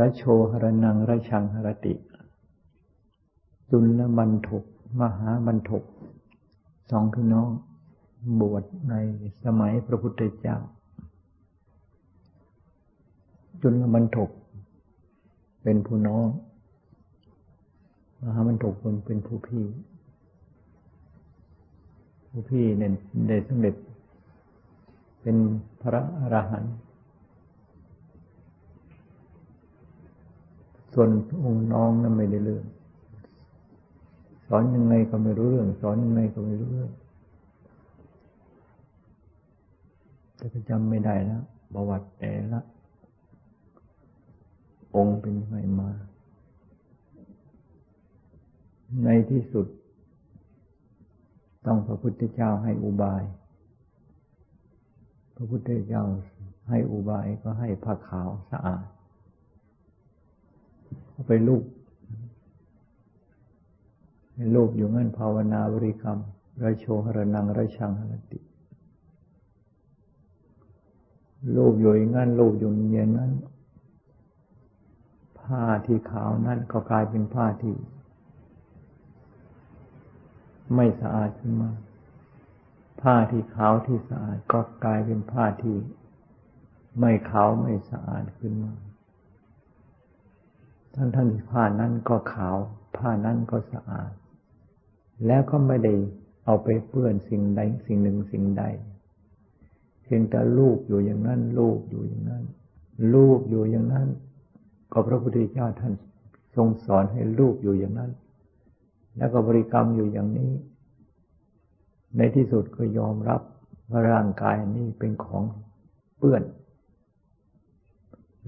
ระโชหรนังระชังหรติ จุลบันทุกมหาบันทุกสองพี่น้องบวชในสมัยพระพุทธเจ้า จุลบันทุกเป็นผู้น้อง มหาบันทุกเป็นผู้พี่ ผู้พี่เนี่ยได้สำเร็จ เป็นพระอรหันต์ ส่วนองค์น้องนั้นไม่ได้เรื่องสอนยังไงก็ไม่รู้เรื่อง สอนยังไงก็ไม่รู้เรื่องแต่ก็จำไม่ได้แล้วประวัติแต่ละ องค์เป็นยังไงมา ในที่สุด ต้องพระพุทธเจ้าให้อุบาย พระพุทธเจ้าให้อุบายก็ให้ผ้าขาวสะอาด ไปลูกให้ลูกอยู่งั้นภาวนาบริกรรมระโชหรนังระชังหรติลูกอยู่อย่างนั้นลูกอยู่อย่างนั้น ผ้าที่ขาวนั้นก็กลายเป็นผ้าที่ ไม่สะอาดขึ้นมา ผ้าที่ขาวที่สะอาดก็กลายเป็นผ้าที่ ไม่ขาวไม่สะอาดขึ้นมา ทั้งทั้งที่ผ้านั้นก็ขาว ผ้านั้นก็สะอาด แล้วก็ไม่ได้เอาไปเปื้อนสิ่งใดสิ่งหนึ่งสิ่งใด เพียงแต่ลูกอยู่อย่างนั้นลูกอยู่อย่างนั้นลูกอยู่อย่างนั้น ก็พระพุทธเจ้าท่านทรงสอนให้ลูกอยู่อย่างนั้น แล้วก็บริกรรมอยู่อย่างนี้ ในที่สุดก็ยอมรับว่าร่างกายนี้เป็นของเปื้อน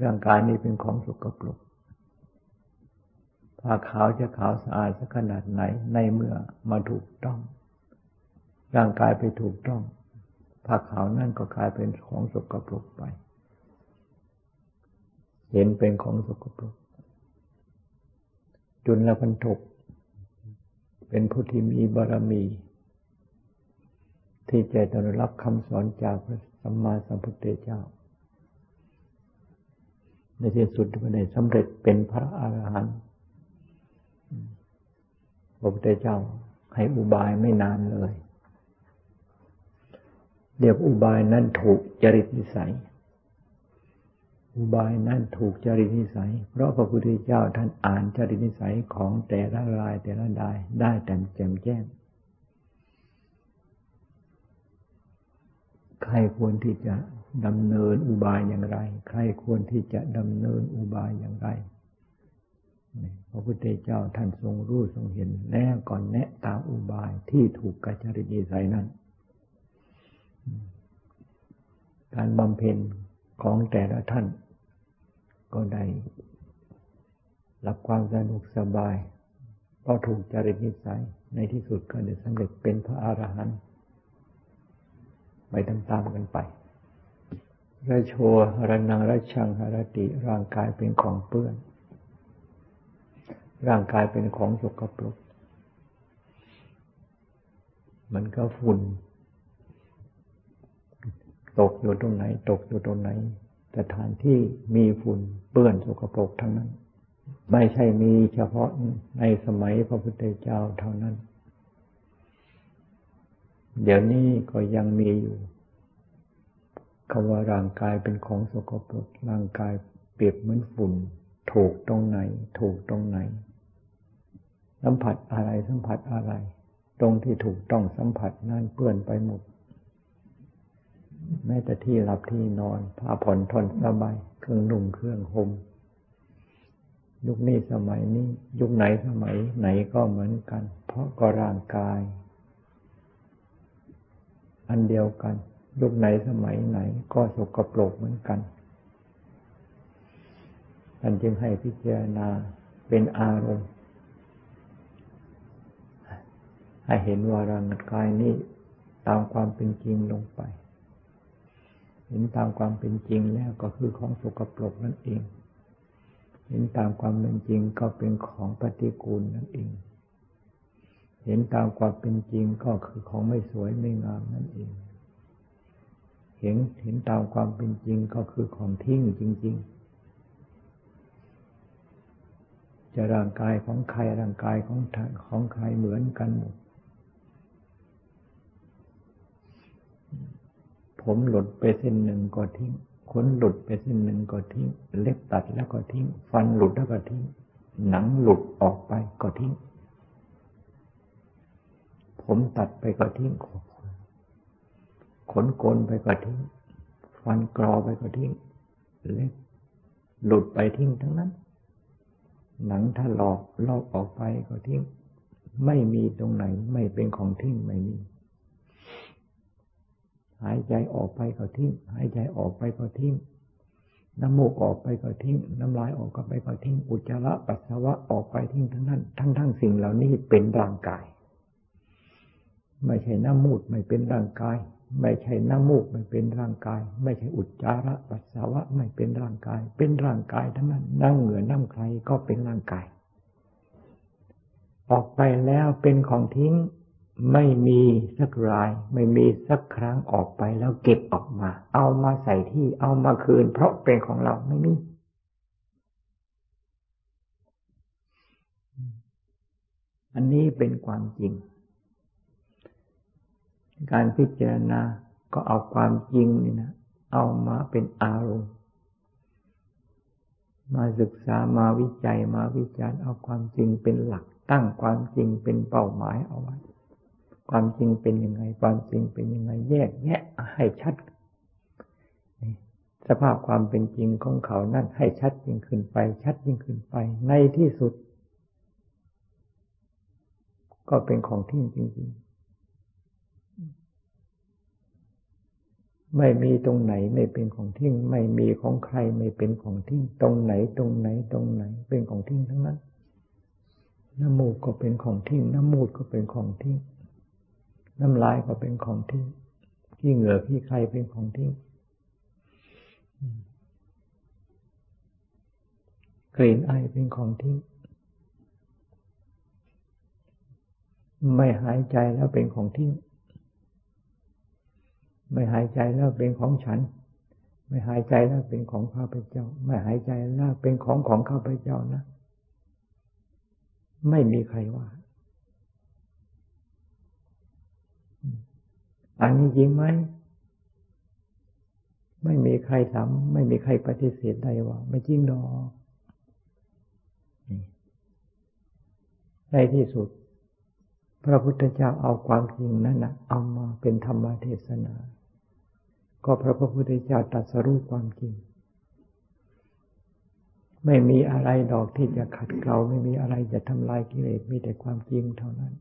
ร่างกายนี้เป็นของสกปรก ผ้าขาวจะขาวสะอาดสักขนาดไหน ในเมื่อมาถูกต้อง ร่างกายไปถูกต้อง ผ้าขาวนั่นก็กลายเป็นของสกปรกไป เห็นเป็นของสกปรก จุลพันธกเป็นผู้ที่มีบารมี ที่จะได้รับคำสอนจากพระสัมมาสัมพุทธเจ้าในที่สุดก็ได้สำเร็จเป็นพระอรหันต์ พระพุทธเจ้าให้อุบายไม่นานเลยเดียวอุบายนั้นถูกจริตนิสัย อุบายนั้นถูกจริตนิสัย เพราะพระพุทธเจ้าท่านอ่านจริตนิสัยของแต่ละรายแต่ละดายได้แต่แจ่มแจ้ง ใครควรที่จะดำเนินอุบายอย่างไร ใครควรที่จะดำเนินอุบายอย่างไร พระพุทธเจ้าท่านทรงรู้ทรงเห็นแล้วก่อนแนะตามอุบายที่ถูกกัจจริยีใส่นั้น การบำเพ็ญของแต่ละท่าน ก็ได้รับความสนุกสบาย เพราะถูกจริตนิสัยในที่สุดก็ได้สำเร็จเป็นพระอรหันต์ไปตามๆกันไประโชรนังระชังหรติร่างกายเป็นของเปื้อน ร่างกายเป็นของสกปรก มันก็ฝุ่น ตกอยู่ตรงไหน ตกอยู่ตรงไหน สถานที่มีฝุ่นเปื้อนสกปรกทั้งนั้น ไม่ใช่มีเฉพาะในสมัยพระพุทธเจ้าเท่านั้น เดี๋ยวนี้ก็ยังมีอยู่คำว่าร่างกายเป็นของสกปรก ร่างกายเปรียบเหมือนฝุ่น ถูกตรงไหน ถูกตรงไหน สัมผัสอะไรสัมผัสอะไร ตรงที่ถูกต้องสัมผัสนั่นเปื้อนไปหมดแม้แต่ที่หลับที่นอนผ้าผ่อนทนสบายเครื่องนุ่งเครื่องห่มยุคนี้สมัยนี้ ยุคไหนสมัยไหนก็เหมือนกัน เพราะก็ร่างกาย อันเดียวกัน ยุคไหนสมัยไหนก็สกปรกเหมือนกัน ท่านจึงให้พิจารณาเป็นอารมณ์ ให้เห็นว่าร่างกายนี้ตามความเป็นจริงลงไป เห็นตามความเป็นจริงแล้วก็คือของสกปรกนั่นเอง เห็นตามความเป็นจริงก็เป็นของปฏิกูลนั่นเอง เห็นตามความเป็นจริงก็คือของไม่สวยไม่งามนั่นเอง เห็นเห็นตามความเป็นจริงก็คือของทิ้งจริง ๆ จะร่างกายของใครร่างกายของของใครเหมือนกันหมด ผมหลุดไปเส้นหนึ่งก็ทิ้งขนหลุดไปเส้นหนึ่งก็ทิ้ง เล็บตัดแล้วก็ทิ้ง ฟันหลุดแล้วก็ทิ้ง หนังหลุดออกไปก็ทิ้ง ผมตัดไปก็ทิ้ง ขนโกนไปก็ทิ้ง ฟันกรอไปก็ทิ้ง เล็บหลุดไปทิ้งทั้งนั้น หนังถ้าหลอกลอกออกไปก็ทิ้ง ไม่มีตรงไหนไม่เป็นของทิ้งไม่มี หายใจออกไปก็ทิ้ง หายใจออกไปก็ทิ้ง น้ำมูกออกไปก็ทิ้ง น้ำลายออกก็ไปก็ทิ้ง อุจจาระปัสสาวะออกไปทิ้งทั้งนั้น ทั้งทั้งสิ่งเหล่านี้เป็นร่างกาย ไม่ใช่น้ำมูดไม่เป็นร่างกาย ไม่ใช่น้ำมูกไม่เป็นร่างกาย ไม่ใช่อุจจาระปัสสาวะไม่เป็นร่างกาย เป็นร่างกายทั้งนั้นนั่งเหงื่อน้ำใครก็เป็นร่างกาย ออกไปแล้วเป็นของทิ้งไม่มีสักราย ไม่มีสักครั้งออกไปแล้วเก็บออกมา เอามาใส่ที่เอามาคืน เพราะเป็นของเราไม่มีอันนี้เป็นความจริง การพิจารณาก็เอาความจริงนี่นะเอามาเป็นอารมณ์ มาศึกษามาวิจัยมาวิจารณ์เอาความจริงเป็นหลัก ตั้งความจริงเป็นเป้าหมายเอาไว้ ความจริงเป็นยังไง ความจริงเป็นยังไงแยกแยะให้ชัดสภาพความเป็นจริงของเขานั่นให้ชัดยิ่งขึ้นไป ชัดยิ่งขึ้นไป ในที่สุด ก็เป็นของทิ้งจริงๆ ไม่มีตรงไหนไม่เป็นของทิ้ง ไม่มีของใครไม่เป็นของทิ้ง ตรงไหนตรงไหนตรงไหน เป็นของทิ้งทั้งนั้น น้ำมูกก็เป็นของทิ้ง น้ำมูดก็เป็นของทิ้ง น้ำลายก็เป็นของทิ้งขี้เหงื่อขี้ใครเป็นของทิ้ง กลิ่นไอเป็นของทิ้ง ไม่หายใจแล้วเป็นของทิ้ง ไม่หายใจแล้วเป็นของฉัน ไม่หายใจแล้วเป็นของข้าพเจ้า ไม่หายใจแล้วเป็นของของข้าพเจ้านะ ไม่มีใครว่า อันนี้จริงไหมไม่มีใครทำไม่มีใครปฏิเสธได้ว่า ไม่จริงดอกในที่สุด พระพุทธเจ้าเอาความจริงนั้นนะเอามาเป็นธรรมเทศนา ก็พระพุทธเจ้าตรัสรู้ความจริง ไม่มีอะไรดอกที่จะขัดเกลาไม่มีอะไรจะทำลายกิเลสมีแต่ความจริงเท่านั้น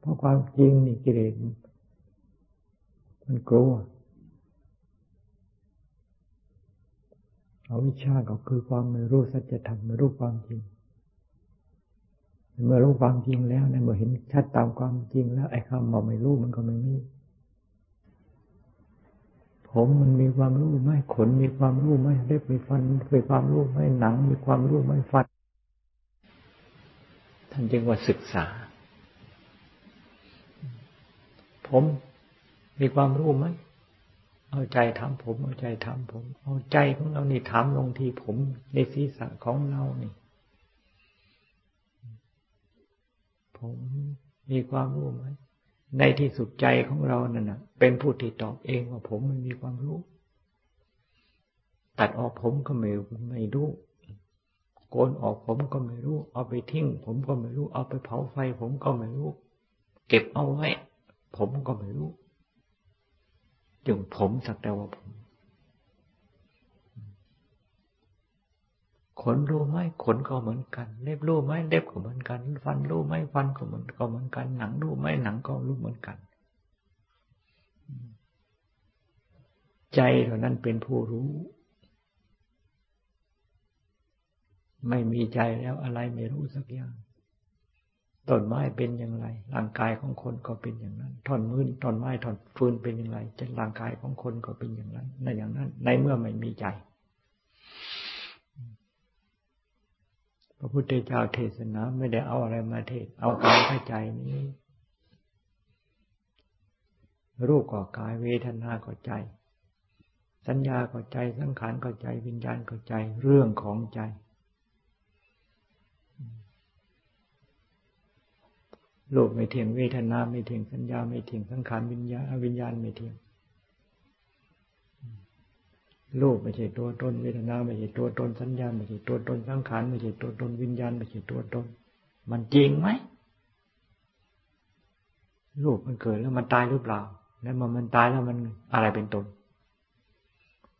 เพราะความจริงนี่กิเลสมันกลัวอวิชชาก็คือความไม่รู้สัจธรรมไม่รู้ความจริง เมื่อรู้ความจริงแล้วเนี่ยเมื่อเห็นชัดตามความจริงแล้วไอ้คำบอกไม่รู้มันก็ไม่มี ผมมันมีความรู้ไหมขนมีความรู้ไหมเล็บมีฟันมีความรู้ไหมหนัง มีความรู้ไหมฟัน ท่านจึงว่าศึกษา ผมมีความรู้ไหมเอาใจถามผม เอาใจถามผม เอาใจของเรานี่ถามลงที่ผมในศีรษะของเรานี่ ผมมีความรู้ไหม ในที่สุดใจของเรานั่นนะเป็นผู้ที่ตอบเองว่าผมไม่มีความรู้ ตัดออกผมก็ไม่ไม่รู้โกนออกผมก็ไม่รู้ เอาไปทิ้ง ผมก็ไม่รู้ เอาไปเผาไฟ ผมก็ไม่รู้ เก็บเอาไว้ ผมก็ไม่รู้จึงผมสักแต่ว่าผม ขนรู้ไหมขนก็เหมือนกัน เล็บรู้ไหมเล็บก็เหมือนกัน ฟันรู้ไหมฟันก็เหมือนก็เหมือนกัน หนังรู้ไหมหนังก็รู้เหมือนกัน ใจเท่านั้นเป็นผู้รู้ ไม่มีใจแล้วอะไรไม่รู้สักอย่างต้นไม้เป็นอย่างไร ร่างกายของคนก็เป็นอย่างนั้นท่อนมือท่อนไม้ท่อนฟืนเป็นอย่างไรจะร่างกายของคนก็เป็นอย่างนั้นในอย่างนั้น ในเมื่อไม่มีใจ พระพุทธเจ้าเทศนาไม่ได้เอาอะไรมาเทศ เอากายเข้าใจนี้ รูปก่อกายเวทนาก็ใจ สัญญาก็ใจสังขารก็ใจ วิญญาณก็ใจ เรื่องของใจ โลกไม่เที่ยงเวทนาไม่เที่ยงสัญญาไม่เที่ยงสังขารวิญญาณวิญญาณไม่เที่ยง โลกไม่ใช่ตัวตนเวทนาไม่ใช่ตัวตนสัญญาไม่ใช่ตัวตนสังขารไม่ใช่ตัวตนวิญญาณไม่ใช่ตัวตน มันจริงไหมลูกมันเกิดแล้วมันตายหรือเปล่า แล้วมันมันตายแล้วมันอะไรเป็นตน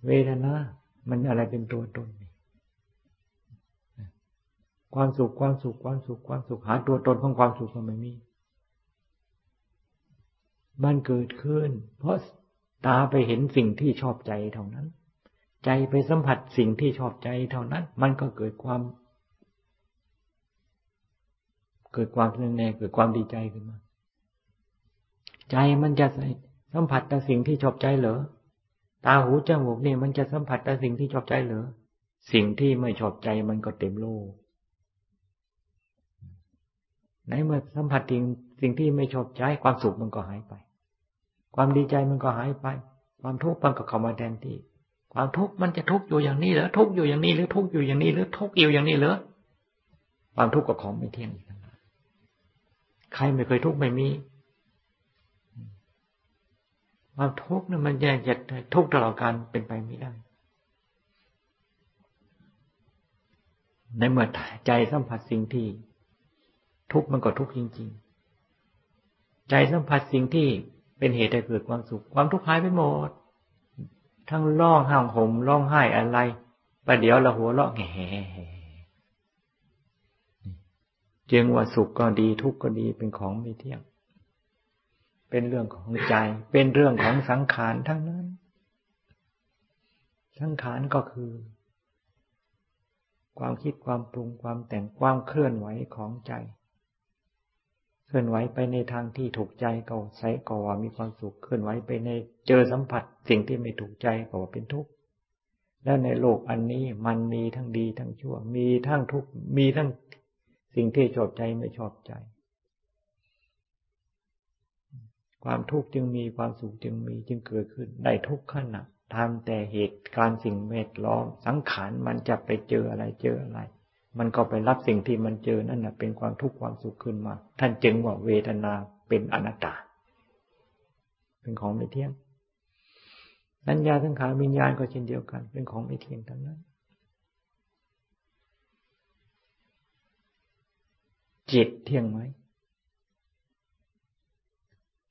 เวทนามันอะไรเป็นตัวตนความสุขความสุขความสุขความสุขหาตัวตนของความสุขก็ไม่มีมันเกิดขึ้น เพราะตาไปเห็นสิ่งที่ชอบใจเท่านั้น ใจไปสัมผัสสิ่งที่ชอบใจเท่านั้น มันก็เกิดความ เกิดความเนื่องแน่เกิดความดีใจขึ้นมา ใจมันจะสัมผัสแต่สิ่งที่ชอบใจเหรอตาหูจมูกเนี่ยมันจะสัมผัสแต่สิ่งที่ชอบใจเหรอสิ่งที่ไม่ชอบใจมันก็เต็มโลกไหนเมื่อสัมผัสสิ่งสิ่งที่ไม่ชอบใจความสุขมันก็หายไป ความดีใจมันก็หายไป ความทุกข์มันก็เข้ามาแทนที่ ความทุกข์มันจะทุกข์อยู่อย่างนี้หรือทุกข์อยู่อย่างนี้หรือทุกข์อยู่อย่างนี้หรือทุกข์อยู่อย่างนี้หรือความทุกข์ก็ของไม่เที่ยงใครไม่เคยทุกข์ไม่มีความทุกข์เนี่ยมันแยกจากทุกข์ตลอดการเป็นไปไม่ได้ ในเมื่อใจสัมผัสสิ่งที่ ทุกข์มันก็ทุกข์จริง ๆ ใจสัมผัสสิ่งที่เป็นเหตุให้เกิดความสุข ความทุกข์หายไปหมด ทั้งร้องห้างห่มร้องไห้อะไรประเดี๋ยวเราหัวเราะแง่จึงว่าสุขก็ดีทุกข์ก็ดีเป็นของไม่เที่ยง เป็นเรื่องของใจ เป็นเรื่องของสังขารทั้งนั้น สังขารก็คือ ความคิดความปรุงความแต่งความเคลื่อนไหวของใจ เคลื่อนไหวไปในทางที่ถูกใจก็ใช้ก็ว่ามีความสุขเคลื่อนไหวไปในเจอสัมผัส สิ่งที่ไม่ถูกใจก็ว่าเป็นทุกข์แล้วในโลกอันนี้มันมีทั้งดีทั้งชั่ว มีทั้งทุกข์มีทั้งสิ่งที่ชอบใจไม่ชอบใจ ความทุกข์จึงมีความสุขจึงมีจึงเกิดขึ้นได้ทุกขณะทำแต่เหตุการสิ่งแวดล้อมสังขารมันจะไปเจออะไรเจออะไร มันก็ไปรับสิ่งที่มันเจอนั่นนะเป็นความทุกข์ความสุขขึ้นมา ท่านจึงว่าเวทนาเป็นอนัตตา เป็นของไม่เที่ยงสัญญาสังขารวิญญาณก็เช่นเดียวกัน เป็นของไม่เที่ยงทั้งนั้น จิตเที่ยงไหม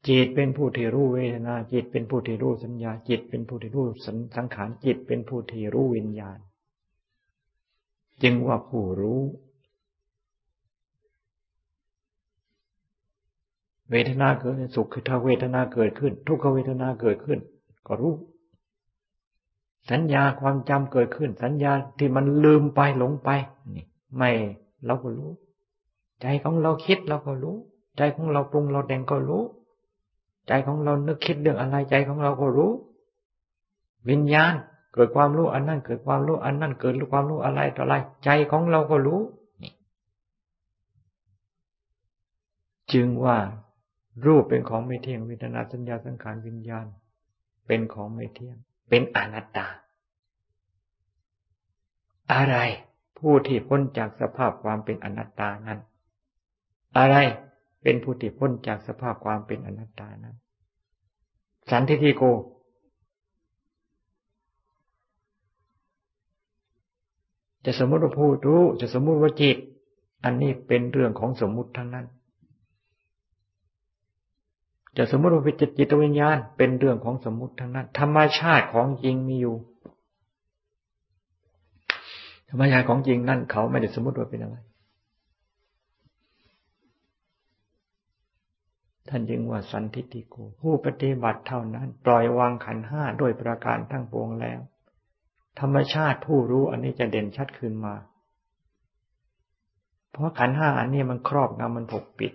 จิตเป็นผู้ที่รู้เวทนา จิตเป็นผู้ที่รู้สัญญา จิตเป็นผู้ที่รู้สังขาร จิตเป็นผู้ที่รู้วิญญาณ จึงว่าผู้รู้ เวทนาเกิดสุขคือถ้าเวทนาเกิดขึ้น ทุกขเวทนาเกิดขึ้น ก็รู้ สัญญาความจำเกิดขึ้น สัญญาที่มันลืมไปหลงไปนี่ไม่เราก็รู้ ใจของเราคิดเราก็รู้ ใจของเราปรุงเราแต่งก็รู้ ใจของเรานึกคิดเรื่องอะไรใจของเราก็รู้ วิญญาณ เกิดความรู้อันนั้นเกิดความรู้อันนั้นเกิดความรู้อะไรต่ออะไร ใจของเราก็รู้จึงว่ารูปเป็นของไม่เที่ยงเวทนาสัญญาสังขารวิญญาณ เป็นของไม่เที่ยง เป็นอนัตตา อะไรผู้ที่พ้นจากสภาพความเป็นอนัตตานั้น อะไรเป็นผู้ที่พ้นจากสภาพความเป็นอนัตตานั้น สันทิฏฐิโก จะสมมติว่าผู้รู้จะสมมุติว่าจิต อันนี้เป็นเรื่องของสมมุติทั้งนั้น จะสมมติว่าเป็นจิตวิญญาณ เป็นเรื่องของสมมุติทั้งนั้น ธรรมชาติของจริงมีอยู่ ธรรมชาติของจริงนั่นเขาไม่ได้สมมติว่าเป็นอะไร ท่านจึงว่าสันทิติโกผู้ปฏิบัติเท่านั้น ปล่อยวางขันห้าด้วยประการทั้งปวงแล้ว ธรรมชาติผู้รู้อันนี้จะเด่นชัดขึ้นมา เพราะขันห้าอันนี้มันครอบงำมันปกปิด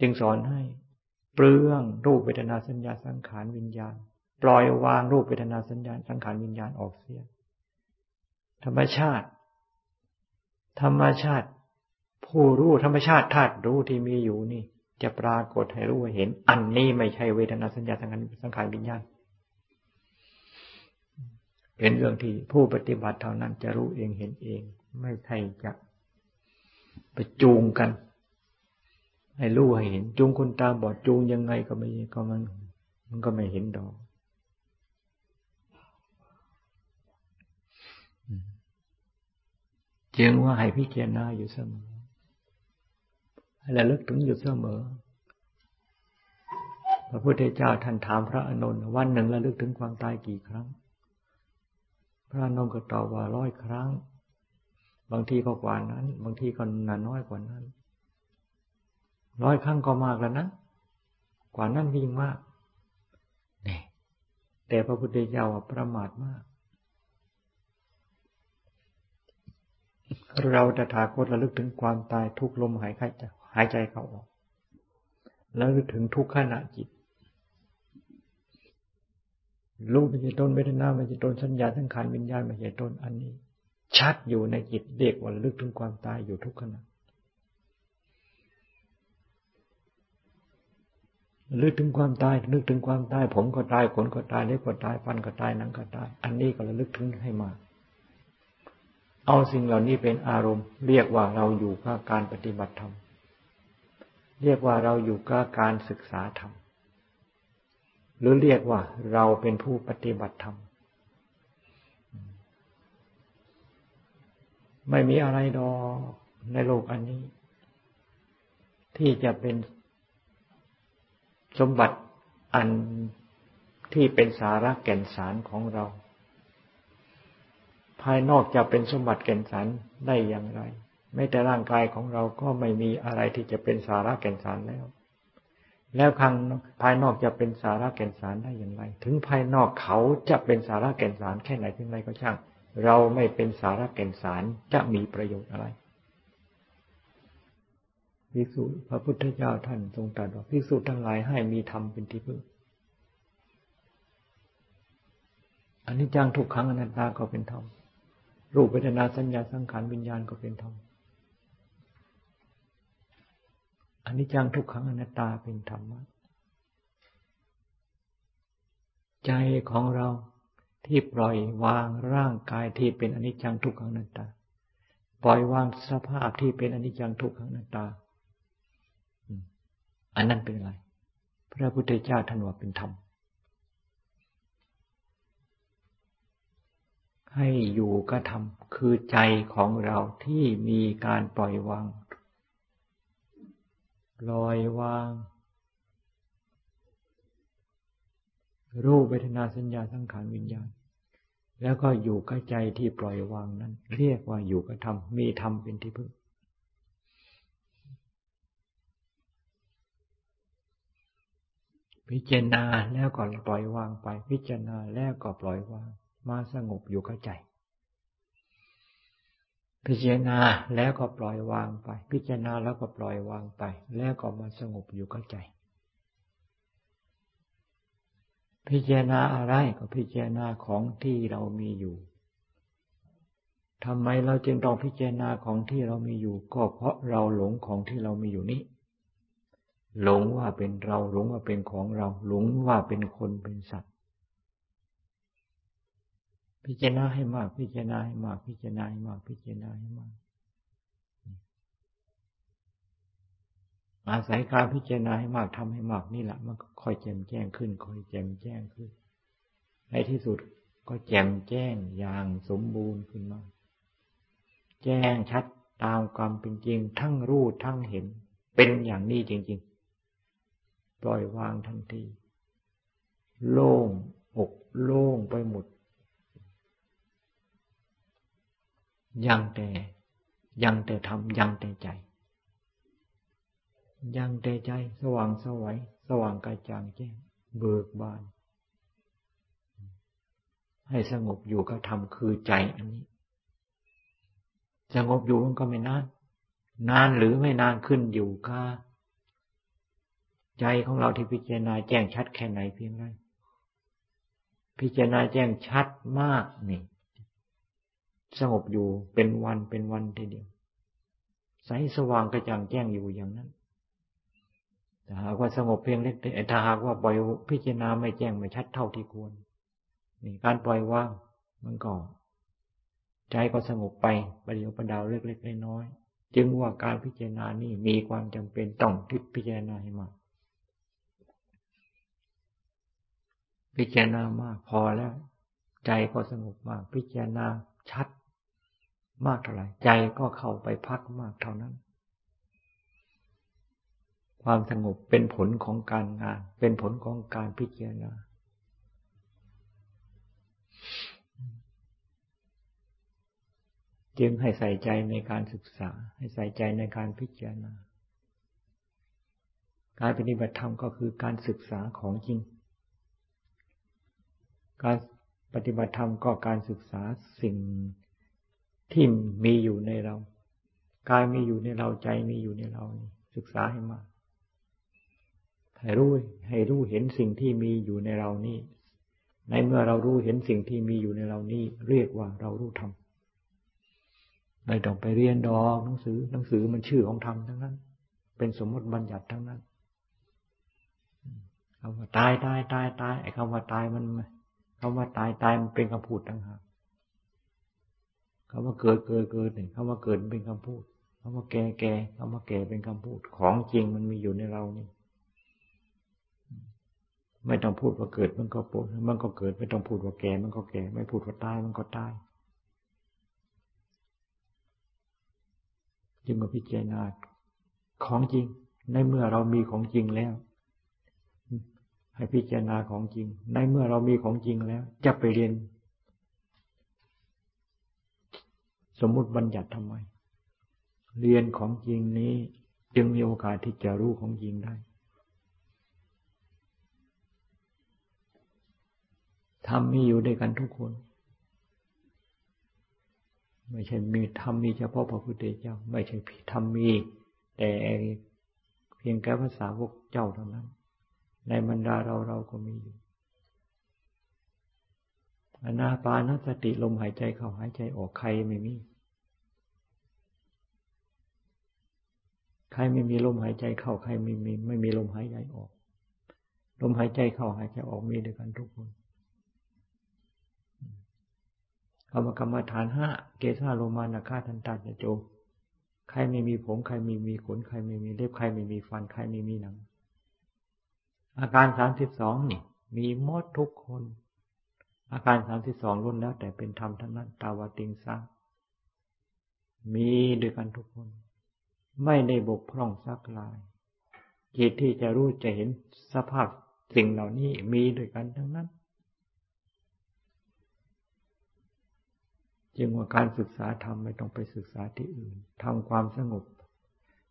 จึงสอนให้เปลืองรูปเวทนาสัญญาสังขารวิญญาณ ปล่อยวางรูปเวทนาสัญญาสังขารวิญญาณออกเสีย ธรรมชาติ ธรรมชาติ ผู้รู้ธรรมชาติธาตุรู้ที่มีอยู่นี่ จะปรากฏให้รู้เห็น อันนี้ไม่ใช่เวทนาสัญญาสังขารสังขารวิญญาณ เป็นเรื่องที่ผู้ปฏิบัติเท่านั้นจะรู้เองเห็นเอง ไม่ใช่จะไปจูงกัน ให้รู้ให้เห็น จูงคนตาบอดจูงยังไงก็ไม่ก็มัน มันก็ไม่เห็นดอกจึงว่าให้พิจารณาอยู่เสมอให้ระลึกถึงอยู่เสมอ พระพุทธเจ้าท่านถามพระอนุนวันหนึ่งระลึกถึงความตายกี่ครั้ง พระอนุนก็ตอบว่าร้อยครั้ง บางทีก็กว่านั้น บางทีก็นานน้อยกว่านั้น ร้อยครั้งก็มากแล้วนะ กว่านั้นยิ่งมากนี่แต่พระพุทธเจ้าประมาทมาก เราตถาคตระลึกถึงความตายทุกลมหายใจหายใจเข้าออกแล้วลึกถึงทุกขณะจิต รูปไม่ใช่ต้นเวทนาไม่ใช่ต้นสัญญาทั้งขันวิญญาณไม่ใช่ต้นอันนี้ ชัดอยู่ในจิตเด็กว่าลึกถึงความตายอยู่ทุกขณะลึกถึงความตายนึกถึงความตาย ผมก็ตายขนก็ตายเล็บก็ตายฟันก็ตายหนังก็ตาย อันนี้ก็ระลึกถึงให้มากเอาสิ่งเหล่านี้เป็นอารมณ์ เรียกว่าเราอยู่กับการปฏิบัติธรรม เรียกว่าเราอยู่กับการศึกษาธรรม หรือเรียกว่าเราเป็นผู้ปฏิบัติธรรม ไม่มีอะไรดอในโลกอันนี้ ที่จะเป็นสมบัติอันที่เป็นสาระแก่นสารของเรา ภายนอกจะเป็นสมบัติแก่นสารได้อย่างไร ไม่แต่ร่างกายของเราก็ไม่มีอะไรที่จะเป็นสาระแก่นสารแล้ว แล้วข้างภายนอกจะเป็นสาระแก่นสารได้อย่างไร ถึงภายนอกเขาจะเป็นสาระแก่นสารแค่ไหนเพียงไรก็ช่าง เราไม่เป็นสาระแก่นสารจะมีประโยชน์อะไรภิกษุพระพุทธเจ้าท่านทรงตรัสว่าภิกษุทั้งหลายให้มีธรรมเป็นที่พึ่งอันนี้จังทุกครั้งอนัตตาก็เป็นธรรมรูปเวทนาสัญญาสังขารวิญญาณก็เป็นธรรม อันนี้จังทุกขังอนัตตาเป็นธรรมะ ใจของเราที่ปล่อยวางร่างกายที่เป็นอนิจจังทุกขังอนัตตา ปล่อยวางสภาพที่เป็นอนิจจังทุกขังอนัตตา อันนั้นเป็นอะไร พระพุทธเจ้าท่านว่าเป็นธรรม ให้อยู่กระทำคือใจของเราที่มีการปล่อยวาง ปล่อยวาง รูปเวทนาสัญญาสังขารวิญญาณ แล้วก็อยู่กับใจที่ปล่อยวางนั้น เรียกว่าอยู่กับธรรมมีธรรมเป็นที่พึ่งพิจารณาแล้วก็ปล่อยวางไป พิจารณาแล้วก็ปล่อยวาง มาสงบอยู่กับใจ พิจารณาแล้วก็ปล่อยวางไป พิจารณาแล้วก็ปล่อยวางไป แล้วก็มาสงบอยู่กับใจ พิจารณาอะไรก็พิจารณาของที่เรามีอยู่ทำไมเราจึงต้องพิจารณาของที่เรามีอยู่ ก็เพราะเราหลงของที่เรามีอยู่นี้ หลงว่าเป็นเรา หลงว่าเป็นของเรา หลงว่าเป็นคนเป็นสัตว์ พิจารณาให้มาก พิจารณาให้มาก พิจารณาให้มาก พิจารณาให้มาก อาศัยการพิจารณาให้มากทำให้มากนี่แหละมันก็ค่อยแจ่มแจ้งขึ้น ค่อยแจ่มแจ้งขึ้น ในที่สุดก็แจ่มแจ้งอย่างสมบูรณ์ขึ้นมา แจ้งชัดตามความเป็นจริง ทั้งรู้ทั้งเห็น เป็นอย่างนี้จริง ๆ ปล่อยวางทันที โล่งอกโล่งไปหมด ยังแต่ยังแต่ทำยังแต่ใจ ยังแต่ใจ สว่างสวัยสว่างกายจางแจ้งเบิกบาน ให้สงบอยู่กับธรรมคือใจอันนี้ สงบอยู่มันก็ไม่นานนานหรือไม่นานขึ้นอยู่กับใจของเราที่พิจารณาแจ้งชัดแค่ไหนเพียงไรพิจารณาแจ้งชัดมากนี่ สงบอยู่เป็นวันเป็นวันทีเดียวใสสว่างกระจ่างแจ้งอยู่อย่างนั้นแต่หากว่าสงบเพียงเล็กแต่ถ้าหากว่าปล่อยพิจารณาไม่แจ้งไม่ชัดเท่าที่ควรนี่การปล่อยว่างมันก็ใจก็สงบไปประเดี๋ยวประดาวเล็กๆน้อยจึงว่าการพิจารณานี่มีความจำเป็นต้องทิพิจารณาให้มากพิจารณามากพอแล้ว ใจก็สงบมาก พิจารณาชัด มากเท่าไหร่ ใจก็เข้าไปพักมากเท่านั้น ความสงบเป็นผลของการงาน เป็นผลของการพิจารณาจึงให้ใส่ใจในการศึกษา ให้ใส่ใจในการพิจารณา การปฏิบัติธรรมก็คือการศึกษาของจริง การปฏิบัติธรรมก็การศึกษาสิ่ง ที่มีอยู่ในเรา กายมีอยู่ในเราใจมีอยู่ในเรา ศึกษาให้มากให้รู้ให้รู้เห็นสิ่งที่มีอยู่ในเรานี่ ในเมื่อเรารู้เห็นสิ่งที่มีอยู่ในเรานี่ เรียกว่าเรารู้ธรรมไม่ต้องไปเรียนดอกหนังสือ หนังสือมันชื่อของธรรมทั้งนั้น เป็นสมมติบัญญัติทั้งนั้นคำว่าตายตายตายตายไอ้คำว่าตายมันคำว่าตายตายมันเป็นคำพูดต่างหาก คำว่าเกิดเกิดเกิดเนี่ยคำว่าเกิดเป็นคำพูดคำว่าแก่แก่คำว่าแก่เป็นคำพูด ของจริงมันมีอยู่ในเรานี่ ไม่ต้องพูดว่าเกิดมันก็ปวดมันก็เกิด ไม่ต้องพูดว่าแก่มันก็แก่ ไม่พูดว่าตายมันก็ตายจึงมาพิจารณาของจริง ในเมื่อเรามีของจริงแล้ว ให้พิจารณาของจริง ในเมื่อเรามีของจริงแล้ว จะไปเรียน สมมุติบัญญัติทำไม เรียนของจริงนี้จึงมีโอกาสที่จะรู้ของจริงได้ทำมีอยู่ด้วยกันทุกคน ไม่ใช่มีธรรมมีเฉพาะพระพุทธเจ้า ไม่ใช่ธรรมมี แต่เพียงแค่ภาษาวกเจ้าเท่านั้น ในบรรดาเราเราก็มีอยู่อนาปานสติลมหายใจเข้าหายใจออกใครไม่มี ใครไม่มีลมหายใจเข้าใครไม่มีไม่มีลมหายใจออก ลมหายใจเข้าหายใจออกมีด้วยกันทุกคนคำว่ากรรมฐานห้าเกสาโลมานาคาทันตาจะโจ ใครไม่มีผมใครไม่มีขนใครไม่มีเล็บใครไม่มีฟันใครไม่มีหนัง อาการสามสิบสองนี่มีมดทุกคน อาการสามสิบสองล้นแล้ว แต่เป็นธรรมทั้งนั้นตาวติงซังมีด้วยกันทุกคน ไม่ได้บกพร่องสักลาย จิตที่จะรู้จะเห็นสภาพสิ่งเหล่านี้มีด้วยกันทั้งนั้น จึงว่าการศึกษาธรรมไม่ต้องไปศึกษาที่อื่นทำความสงบ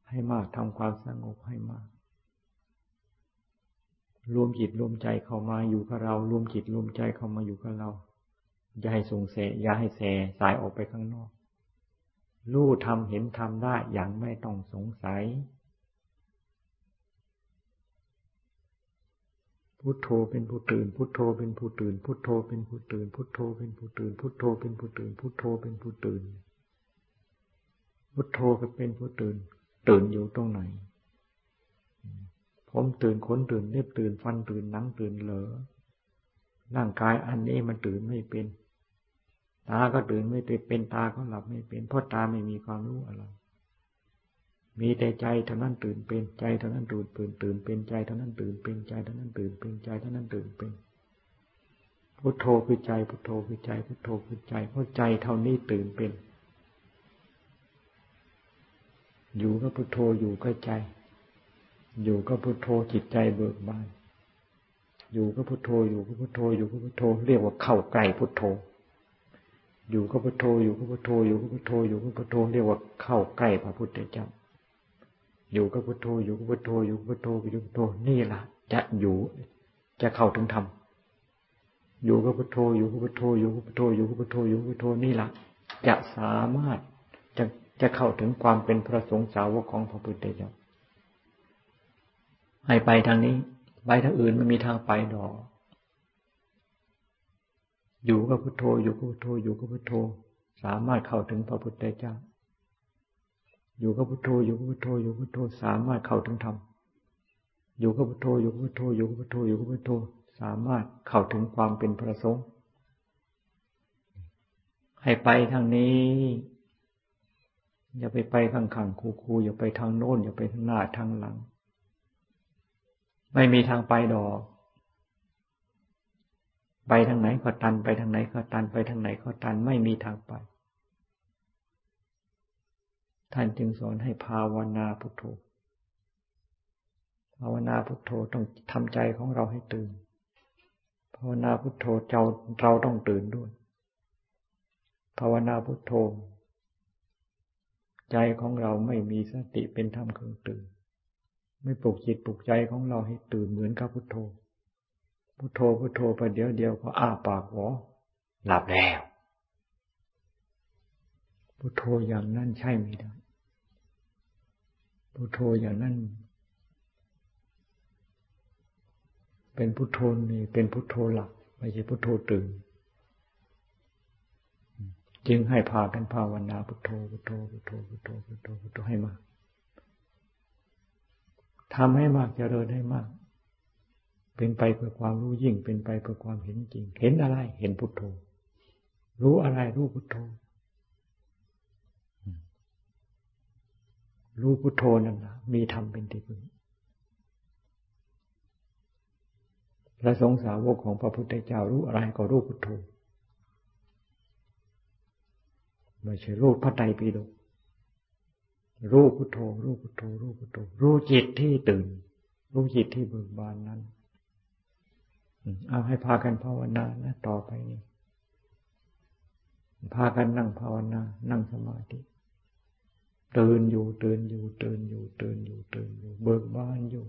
ให้มากทำความสงบให้มาก รวมจิตรวมใจเข้ามาอยู่กับเรา รวมจิตรวมใจเข้ามาอยู่กับเรา อย่าให้ส่งเสอย่าให้แสสายออกไปข้างนอก รู้ทำเห็นทำได้อย่างไม่ต้องสงสัย พุทโธเป็นผู้ตื่น พุทโธเป็นผู้ตื่น พุทโธเป็นผู้ตื่น พุทโธเป็นผู้ตื่น พุทโธเป็นผู้ตื่น พุทโธเป็นผู้ตื่น พุทโธก็เป็นผู้ตื่น ตื่นอยู่ตรงไหน ผมตื่นขนตื่นเล็บตื่นฟันตื่นหนังตื่นเหลอร่างกายอันนี้มันตื่นไม่เป็น ตาก็ตื่นไม่เป็นตาก็หลับไม่เป็นเพราะตาไม่มีความรู้อะไร มีแต่ใจเท่านั้นตื่นเป็นใจเท่านั้นตื่นตื่นตื่นเป็นใจเท่านั้นตื่นเป็นใจเท่านั้นตื่นเป็นใจเท่านั้นตื่นเป็นพุทโธคือใจพุทโธคือใจพุทโธคือใจเพราะใจเท่านี้ตื่นเป็น อยู่ก็พุทโธอยู่ก็ใจ อยู่ก็พุทโธจิตใจเบิกบานอยู่ก็พุทโธอยู่ก็พุทโธอยู่ก็พุทโธเรียกว่าเข้าใกล้พุทโธ อยู่ก็พุทโธอยู่ก็พุทโธอยู่ก็พุทโธอยู่ก็พุทโธเรียกว่าเข้าใกล้พระพุทธเจ้า อยู่กับพุทโธอยู่กับพุทโธอยู่กับพุทโธอยู่กับพุทโธนี่แหละจะอยู่ จะเข้าถึงธรรมอยู่กับพุทโธอยู่กับพุทโธอยู่กับพุทโธอยู่กับพุทโธอยู่กับพุทโธนี่แหละจะสามารถจะจะเข้าถึงความเป็นพระสงฆ์สาวกของพระพุทธเจ้าให้ไปทางนี้ ไปทางอื่นไม่มีทางไปดอก อยู่กับพุทโธอยู่กับพุทโธอยู่กับพุทโธ สามารถเข้าถึงพระพุทธเจ้า อยู่กับพุทโธอยู่กับพุทโธอยู่กับพุทโธสามารถเข้าถึงธรรมอยู่กับพุทโธอยู่กับพุทโธอยู่กับพุทโธอยู่กับพุทโธสามารถเข้าถึงความเป็นพระสงฆ์ให้ไปทางนี้ อย่าไปไปข้างๆคูๆอย่าไปทางโน้น อย่าไปทางหน้าทางหลัง ไม่มีทางไปดอก ไปทางไหนก็ตันไปทางไหนก็ตันไปทางไหนก็ตันไม่มีทางไป ท่านจึงสอนให้ภาวนาพุทโธภาวนาพุทโธต้องทำใจของเราให้ตื่น ภาวนาพุทโธเจ้าเราต้องตื่นด้วย ภาวนาพุทโธ ใจของเราไม่มีสติเป็นธรรมเครื่องตื่น ไม่ปลุกจิตปลุกใจของเราให้ตื่นเหมือนกับพุทโธ พุทโธพุทโธไปเดี๋ยวเดียวก็อ้าปากหัวหลับแล้วพุทโธอย่างนั้นใช่ไม่ได้พุทโธอย่างนั้น เป็นพุทโธนี่เป็นพุทโธหลับไม่ใช่พุทโธตื่นจึงให้พากันภาวนาพุทโธพุทโธพุทโธพุทโธพุทโธพุทโธให้มากทำให้มากเจริญให้มาก เป็นไปเพื่อความรู้ยิ่ง เป็นไปเพื่อความเห็นจริง เห็นอะไร เห็นพุทโธ รู้อะไร รู้พุทโธ รู้พุทโธนั่นนะมีธรรมเป็นที่พึ่งพระสงฆ์สาวกของพระพุทธเจ้ารู้อะไรก็รู้พุทโธไม่ใช่รูปพระไตรปิฎกรู้พุทโธรู้พุทโธรู้พุทโธรู้จิตที่ตื่น รู้จิตที่เบิกบานนั้น เอาให้พากันภาวนานะต่อไปนี้พากันนั่งภาวนา นั่งสมาธิตื่นอยู่ตื่นอยู่ตื่นอยู่ตื่นอยู่ตื่นอยู่ เบิกบานอยู่